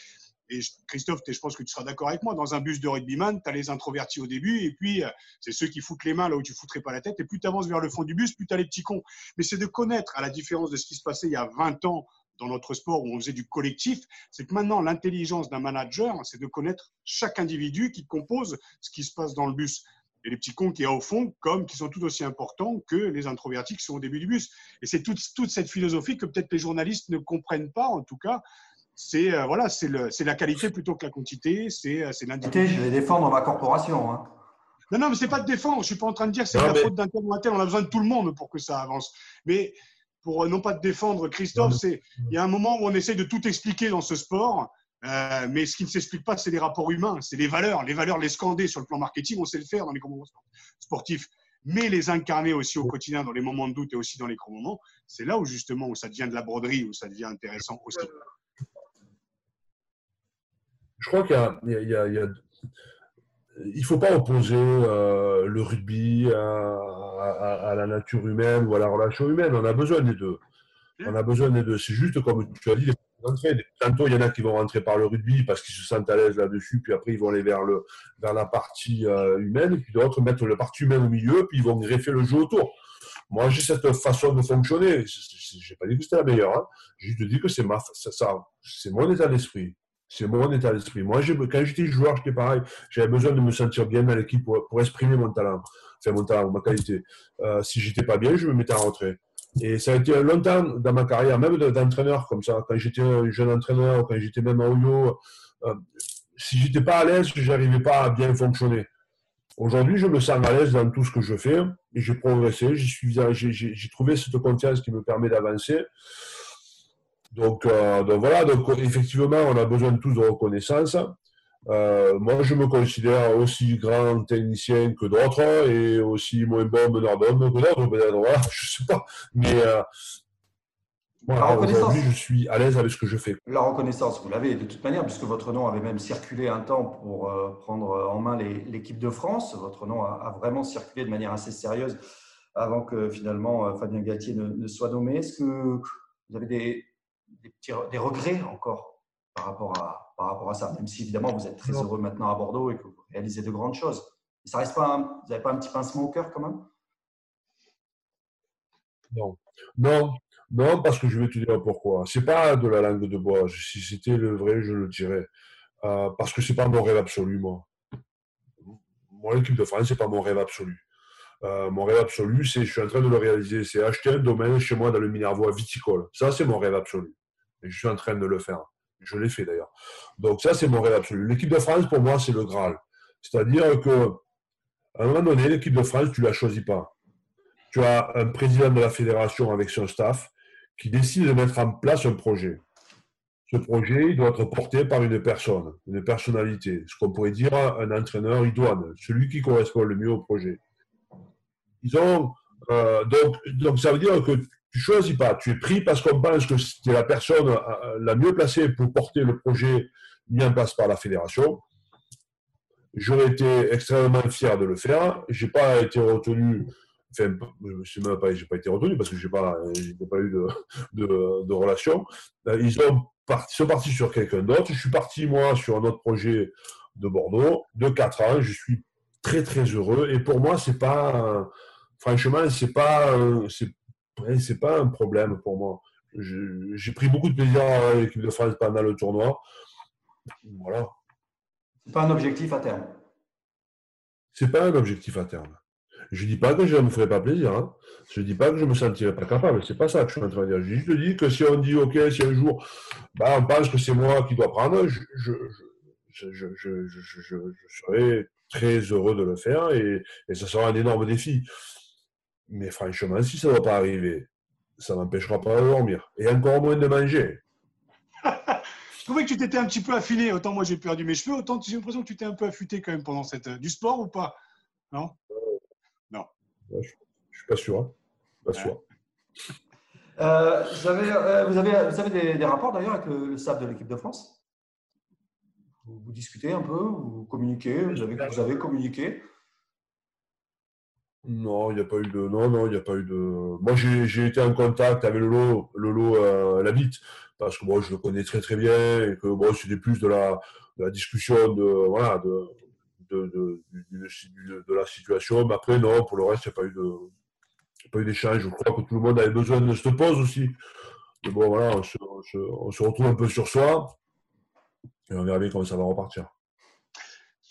Et Christophe, je pense que tu seras d'accord avec moi, dans un bus de rugbyman, tu as les introvertis au début, et puis euh, c'est ceux qui foutent les mains là où tu foutrais pas la tête, et plus tu avances vers le fond du bus, plus tu as les petits cons. Mais c'est de connaître, à la différence de ce qui se passait il y a 20 ans dans notre sport où on faisait du collectif, c'est que maintenant l'intelligence d'un manager, c'est de connaître chaque individu qui compose ce qui se passe dans le bus. Et les petits cons qui y a au fond, comme qui sont tout aussi importants que les introvertis qui sont au début du bus. Et c'est toute, toute cette philosophie que peut-être les journalistes ne comprennent pas, en tout cas, c'est euh, voilà, c'est la qualité plutôt que la quantité. C'est euh, l'individu. Je vais défendre ma corporation. Hein. Non, non, mais c'est pas de défendre. Je suis pas en train de dire que c'est la faute d'un tel ou un tel. On a besoin de tout le monde pour que ça avance. Mais pour euh, non pas te défendre, Christophe, c'est il y a un moment où on essaie de tout expliquer dans ce sport. mais ce qui ne s'explique pas, c'est les rapports humains, c'est les valeurs. Les valeurs, les scander sur le plan marketing, on sait le faire dans les grands moments sportifs. Mais les incarner aussi au quotidien, dans les moments de doute et aussi dans les grands moments, c'est là où justement où ça devient de la broderie, où ça devient intéressant aussi je crois qu'il y a, il faut pas opposer euh, le rugby à, la nature humaine ou à la relation humaine. On a besoin des deux. On a besoin des deux. C'est juste comme tu as dit, Tantôt, il y en a qui vont rentrer par le rugby parce qu'ils se sentent à l'aise là-dessus, puis après, ils vont aller vers, le, vers la partie euh, humaine, puis d'autres mettre la partie humaine au milieu, puis ils vont greffer le jeu autour. Moi, j'ai cette façon de fonctionner. Je n'ai pas dit que c'était la meilleure. Hein. J'ai juste dit que c'est ça, c'est mon état d'esprit. C'est mon état d'esprit. Moi, quand j'étais joueur, j'étais pareil. J'avais besoin de me sentir bien dans l'équipe pour, exprimer mon talent, enfin mon talent, ma qualité. Euh, si j'étais pas bien, je me mettais en retrait. Et ça a été longtemps dans ma carrière, même d'entraîneur comme ça. Quand j'étais un jeune entraîneur, quand j'étais même en haut, euh, si j'étais pas à l'aise, je n'arrivais pas à bien fonctionner. Aujourd'hui, je me sens à l'aise dans tout ce que je fais et j'ai progressé. J'ai trouvé cette confiance qui me permet d'avancer. Euh, donc, voilà, donc effectivement, on a besoin tous de reconnaissance. Euh, moi, je me considère aussi grand technicien que d'autres et aussi moins bon meneur d'hommes que d'autres, peut-être. Voilà, je sais pas. Mais euh, aujourd'hui, je suis à l'aise avec ce que je fais. La reconnaissance, vous l'avez de toute manière, puisque votre nom avait même circulé un temps pour prendre en main l'équipe de France. Votre nom a, vraiment circulé de manière assez sérieuse avant que finalement Fabien Galtier ne, ne soit nommé. Est-ce que vous avez des, des, regrets encore par rapport, à, par rapport à ça, même si évidemment vous êtes très heureux maintenant à Bordeaux et que vous réalisez de grandes choses. Mais ça reste pas vous n'avez pas un petit pincement au cœur quand même? Non, non, non, parce que je vais te dire pourquoi. C'est pas de la langue de bois. Si c'était le vrai, je le dirais. Euh, parce que c'est pas mon rêve absolu, moi. Moi, l'équipe de France, c'est pas mon rêve absolu. Euh, mon rêve absolu, c'est, je suis en train de le réaliser, c'est acheter un domaine chez moi dans le Minervois viticole. Ça, c'est mon rêve absolu je suis en train de le faire. Je l'ai fait d'ailleurs. Donc ça, c'est mon rêve absolu. L'équipe de France, pour moi, c'est le Graal. C'est-à-dire que à un moment donné, l'équipe de France, tu ne la choisis pas. Tu as un président de la fédération avec son staff qui décide de mettre en place un projet. Ce projet, il doit être porté par une personne, une personnalité, ce qu'on pourrait dire un entraîneur idoine, celui qui correspond le mieux au projet. Ils ont, euh, donc, donc, ça veut dire que tu choisis pas, tu es pris parce qu'on pense que c'est la personne euh, la mieux placée pour porter le projet mis en place par la fédération. J'aurais été extrêmement fier de le faire. J'ai pas été retenu, enfin, je même pas, pas été retenu parce que j'ai pas, pas eu de, de, relation. Euh, ils, ont sont partis sur quelqu'un d'autre. Je suis parti, moi, sur un autre projet de Bordeaux, de 4 ans. Je suis très, très heureux. Et pour moi, c'est pas, franchement, c'est pas, c'est pas un problème pour moi. J'ai pris beaucoup de plaisir à l'équipe de France pendant le tournoi. Voilà. C'est pas un objectif à terme. C'est pas un objectif à terme. Je dis pas que je ne me ferai pas plaisir. Hein. Je dis pas que je me sentirai pas capable. C'est pas ça que je suis en train de dire. Je dis que si on dit OK, si un jour, bah, on pense que c'est moi qui dois prendre, je, je, je, serai très heureux de le faire et, et ça sera un énorme défi. Mais franchement, si ça ne va pas arriver, ça m'empêchera pas de dormir. Et encore moins de manger. je trouvais que tu t'étais un petit peu affiné. Autant moi j'ai perdu mes cheveux, autant j'ai l'impression que tu t'es un peu affûté quand même pendant cette. Du sport ou pas? Non? Non. je ne suis pas sûr. Hein. Pas sûr. Euh, vous avez, euh, vous avez, vous avez des, rapports d'ailleurs avec le, le, staff de l'équipe de France? Vous, discutez un peu, vous communiquez, vous avez, vous avez communiqué? Non, il n'y a pas eu de. Non, non, il n'y a pas eu de. Moi, j'ai été en contact avec Lolo, Lolo euh, Labitte, parce que moi, je le connais très très bien et que bon, c'était plus de la, la discussion de, voilà, de, de, de, de, la situation. Mais après, non, pour le reste, il n'y a pas eu de. pas eu d'échange. Je crois que tout le monde avait besoin de se pause aussi. Mais bon, voilà, on se, on se retrouve un peu sur soi et on verra bien comment ça va repartir.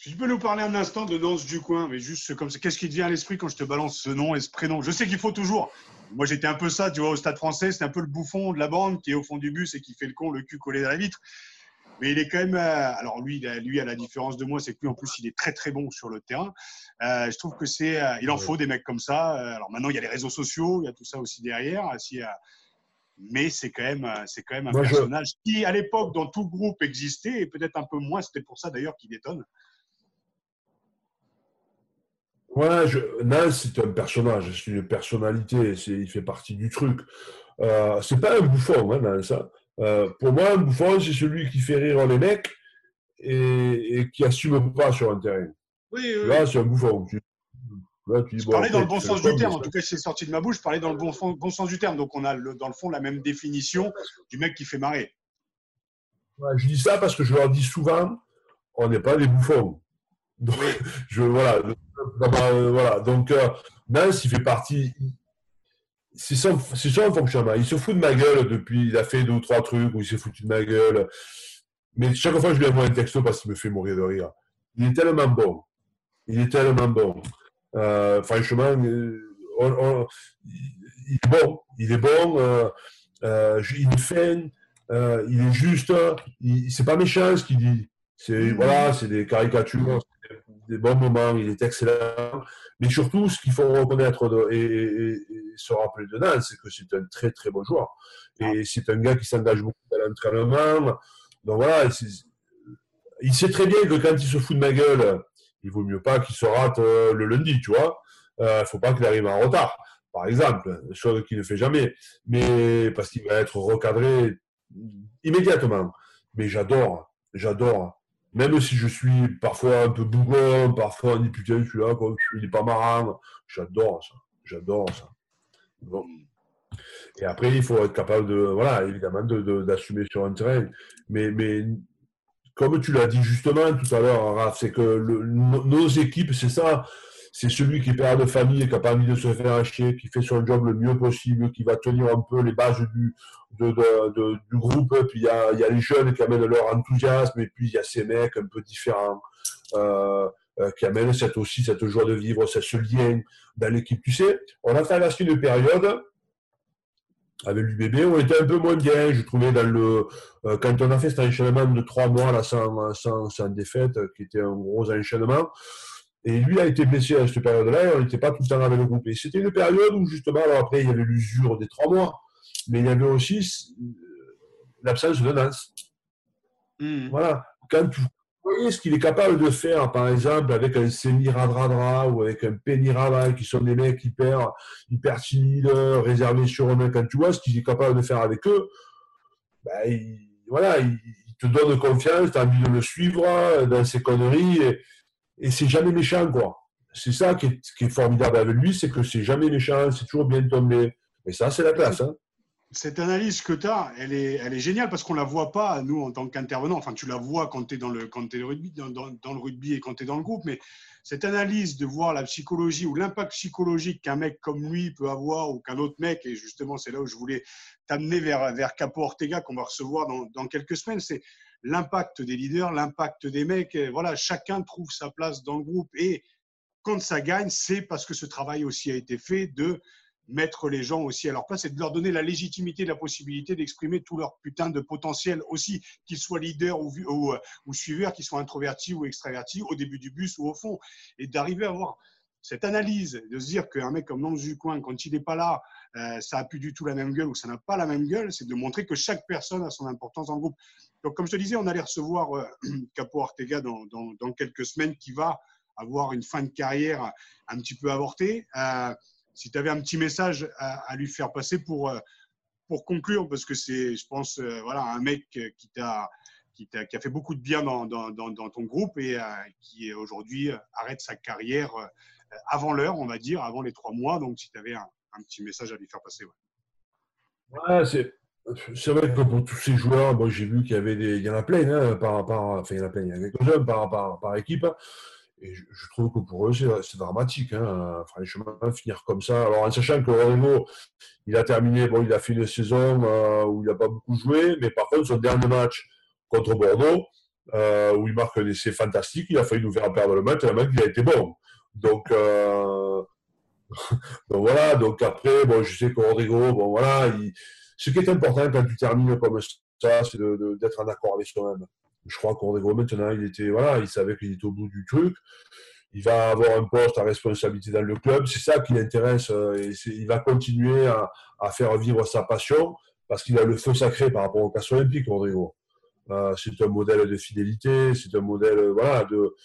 Si tu peux nous parler un instant de Nance du coin, mais juste comme ça, qu'est-ce qui te vient à l'esprit quand je te balance ce nom et ce prénom? Je sais qu'il faut toujours. Moi, j'étais un peu ça, tu vois, au stade français, c'est un peu le bouffon de la bande qui est au fond du bus et qui fait le con, le cul collé à la vitre. Mais il est quand même. Euh, alors, lui, lui, à la différence de moi, c'est que lui, en plus, il est très, très bon sur le terrain. Euh, je trouve que c'est. Euh, il en faut des mecs comme ça. alors, maintenant, il y a les réseaux sociaux, il y a tout ça aussi derrière. mais c'est quand même, c'est quand même un personnage qui, à l'époque, dans tout groupe existait, et peut-être un peu moins. C'était pour ça d'ailleurs qu'il étonne. Ouais, je, Nance, c'est un personnage, c'est une personnalité, il fait partie du truc. Euh, c'est pas un bouffon, hein, Nance. Hein. Euh, pour moi, un bouffon, c'est celui qui fait rire les mecs et, qui assume pas sur un terrain. Oui, oui. Là, c'est un bouffon. là, tu dis, je parlais dans le bon sens du terme, en tout cas, c'est sorti de ma bouche, je parlais dans le bon, bon sens du terme. Donc, on a dans le fond la même définition du mec qui fait marrer. Ouais, je dis ça parce que je leur dis souvent, on n'est pas des bouffons. Donc, je, voilà, euh, voilà. Donc, euh, Nance, il fait partie. C'est son, son fonctionnement. Il se fout de ma gueule depuis. Il a fait deux ou trois trucs où il s'est foutu de ma gueule. Mais chaque fois, je lui envoie un texto parce qu'il me fait mourir de rire. Il est tellement bon. Il est tellement bon. Euh, franchement, il est bon. Il est bon. il est fin. il est juste. C'est pas méchant ce qu'il dit. C'est voilà, c'est des caricatures des bons moments, il est excellent. Mais surtout, ce qu'il faut reconnaître et, se rappeler de Nance, c'est que c'est un très très bon joueur. Et c'est un gars qui s'engage beaucoup dans l'entraînement. Donc voilà, il sait très bien que quand il se fout de ma gueule, il vaut mieux pas qu'il se rate euh, le lundi, tu vois. Il euh, ne faut pas qu'il arrive en retard, par exemple, chose qu'il ne fait jamais. Mais parce qu'il va être recadré immédiatement. Mais j'adore, j'adore même si je suis parfois un peu bougon, parfois on dit putain, celui-là, il n'est pas marrant. J'adore ça. J'adore ça. Et après, il faut être capable de, voilà, évidemment, d'assumer sur un terrain. Mais, mais comme tu l'as dit justement tout à l'heure, Raph, c'est que nos équipes, c'est ça c'est celui qui père de famille et qui n'a pas envie de se faire acheter, qui fait son job le mieux possible, qui va tenir un peu les bases du, groupe. Puis il y a, y a, les jeunes qui amènent leur enthousiasme, et puis il y a ces mecs un peu différents euh, euh, qui amènent cette, aussi cette joie de vivre, ce lien dans l'équipe. Tu sais, on a traversé une période avec l'UBB, on était un peu moins bien, je trouvais, dans le, euh, quand on a fait cet enchaînement de trois mois là, sans, sans, sans défaite, qui était un gros enchaînement. Et lui a été blessé à cette période-là et on n'était pas tout le temps avec le groupe. Et c'était une période où, justement, alors après, il y avait l'usure des trois mois, mais il y avait aussi euh, l'absence de Nance. Hmm. Voilà. Quand vous voyez ce qu'il est capable de faire, par exemple, avec un Semi Radradra ou avec un Penny Raval, qui sont des mecs hyper, hyper timides, réservés sur eux-mêmes, quand tu vois ce qu'il est capable de faire avec eux, ben, il, voilà, il, te donne confiance, tu as envie de le suivre dans ses conneries. Et, et c'est jamais méchant, quoi. C'est ça qui est, formidable avec lui, c'est que c'est jamais méchant, c'est toujours bien tombé. Et ça, c'est la classe. Hein. Cette analyse que tu as, elle est, elle est géniale parce qu'on ne la voit pas, nous, en tant qu'intervenants. Enfin, tu la vois quand tu es, dans le, quand es rugby, dans, le rugby et quand tu es dans le groupe, mais cette analyse de voir la psychologie ou l'impact psychologique qu'un mec comme lui peut avoir ou qu'un autre mec, et justement, c'est là où je voulais t'amener vers, vers Capo Ortega qu'on va recevoir dans quelques semaines, c'est l'impact des leaders, l'impact des mecs. Voilà, chacun trouve sa place dans le groupe. Et quand ça gagne, c'est parce que ce travail aussi a été fait de mettre les gens aussi à leur place et de leur donner la légitimité, la possibilité d'exprimer tout leur putain de potentiel aussi, qu'ils soient leaders ou, ou, suiveurs, qu'ils soient introvertis ou extravertis, au début du bus ou au fond. Et d'arriver à avoir cette analyse, de se dire qu'un mec comme Lance du coin, quand il n'est pas là, euh, ça n'a plus du tout la même gueule ou ça n'a pas la même gueule, c'est de montrer que chaque personne a son importance dans le groupe. Donc, comme je te disais, on allait recevoir euh, Capo Ortega dans, quelques semaines qui va avoir une fin de carrière un petit peu avortée. Euh, si tu avais un petit message à, lui faire passer pour, pour conclure, parce que c'est, je pense, voilà, un mec qui t'a qui, a, qui, a, fait beaucoup de bien dans, dans, ton groupe et qui aujourd'hui arrête sa carrière avant l'heure, on va dire, avant les trois mois. Donc, si tu avais un, petit message à lui faire passer. Ouais, c'est c'est vrai que pour tous ces joueurs, bon, j'ai vu qu'il y il en a plein, hein, par, par, enfin il y en a plein, il y a quelques-uns par, par, par, équipe. Et je, trouve que pour eux, c'est dramatique. Hein, franchement, finir comme ça. Alors en sachant que Rodrigo, il a terminé, bon, il a fait une saison euh, où il n'a pas beaucoup joué, mais par contre, son dernier match contre Bordeaux, euh, où il marque un essai fantastique, il a failli nous faire perdre le match, tellement qu'il a été bon. Donc, euh, donc voilà, donc après, bon, je sais que Rodrigo, bon voilà, il ce qui est important quand tu termines comme ça, c'est d'être en accord avec soi-même. Je crois qu'on maintenant, il était, voilà, il savait qu'il était au bout du truc. Il va avoir un poste à responsabilité dans le club. C'est ça qui l'intéresse. Euh, il va continuer à, faire vivre sa passion parce qu'il a le feu sacré par rapport au casse olympique, Rodrigo. Euh, c'est un modèle de fidélité, c'est un modèle, voilà, de,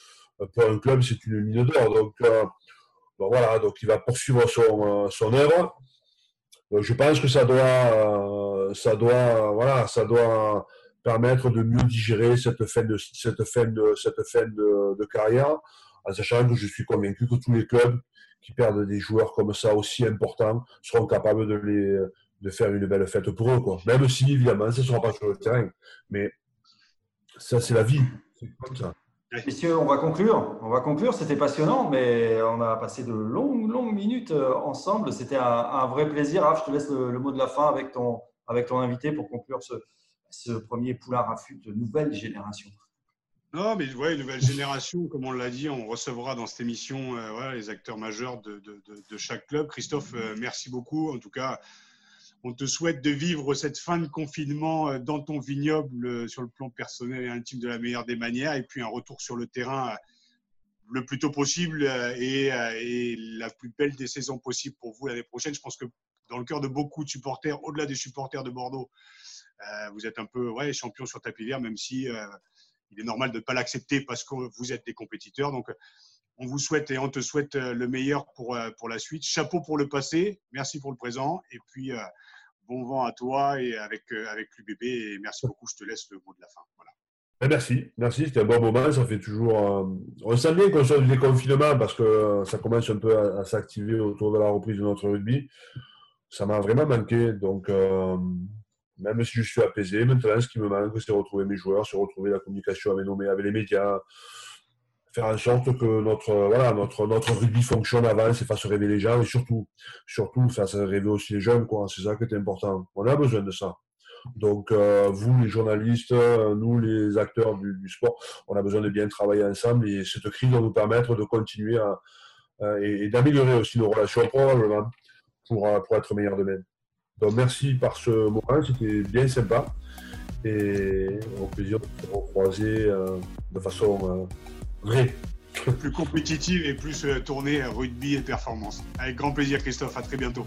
pour un club, c'est une mine d'or. Donc, euh, voilà, donc il va poursuivre son, son œuvre je pense que ça doit, euh, ça doit, voilà, ça doit permettre de mieux digérer cette fin de, cette fin de, cette fin de, carrière, en sachant que je suis convaincu que tous les clubs qui perdent des joueurs comme ça aussi importants seront capables de les, de faire une belle fête pour eux, quoi. Même si, évidemment, ce ne sera pas sur le terrain. Mais ça, c'est la vie. C'est comme ça. Messieurs, on va conclure. On va conclure. C'était passionnant, mais on a passé de longues, longues minutes euh, ensemble. C'était un, vrai plaisir. Je te laisse le, mot de la fin avec ton, avec ton invité pour conclure ce, ce premier poulain raffut de nouvelle génération. Non, mais ouais, nouvelle génération, comme on l'a dit, on recevra dans cette émission euh, les acteurs majeurs de, de, de, chaque club. Christophe, euh, merci beaucoup. En tout cas, on te souhaite de vivre cette fin de confinement euh, dans ton vignoble euh, sur le plan personnel et intime de la meilleure des manières, et puis un retour sur le terrain euh, le plus tôt possible et, la plus belle des saisons possibles pour vous l'année prochaine. Je pense que dans le cœur de beaucoup de supporters, au-delà des supporters de Bordeaux, vous êtes un peu ouais, champion sur tapis vert, même si il est normal de ne pas l'accepter parce que vous êtes des compétiteurs. Donc, on vous souhaite et on te souhaite le meilleur pour, pour la suite. Chapeau pour le passé, merci pour le présent. Et puis, bon vent à toi et avec, euh, avec l'UBB. Et merci beaucoup. Je te laisse le mot de la fin. Voilà. Eh, merci, merci, c'était un bon moment. Ça fait toujours. Euh, on sent bien qu'on sort du déconfinement parce que euh, ça commence un peu à, s'activer autour de la reprise de notre rugby. Ça m'a vraiment manqué. Donc, même si je suis apaisé, maintenant, ce qui me manque, c'est retrouver mes joueurs, c'est retrouver la communication avec, nos, avec les médias, faire en sorte que notre, voilà, notre, notre rugby fonctionne, avance et fasse rêver les gens et surtout, surtout fasse rêver aussi les jeunes. C'est ça qui est important. On a besoin de ça. Donc, euh, vous, les journalistes, nous, les acteurs du, sport, on a besoin de bien travailler ensemble et cette crise va nous permettre de continuer à, et, d'améliorer aussi nos relations probablement pour, pour être meilleurs demain. Donc, merci par ce moment, c'était bien sympa et au plaisir de se recroiser euh, de façon euh, oui. Plus compétitive et plus euh, tournée rugby et performance. Avec grand plaisir, Christophe. À très bientôt.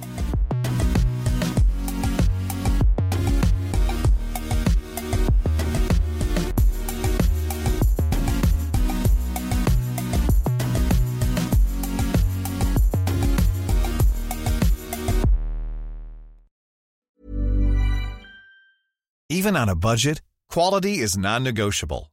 Even on a budget, quality is non-negotiable.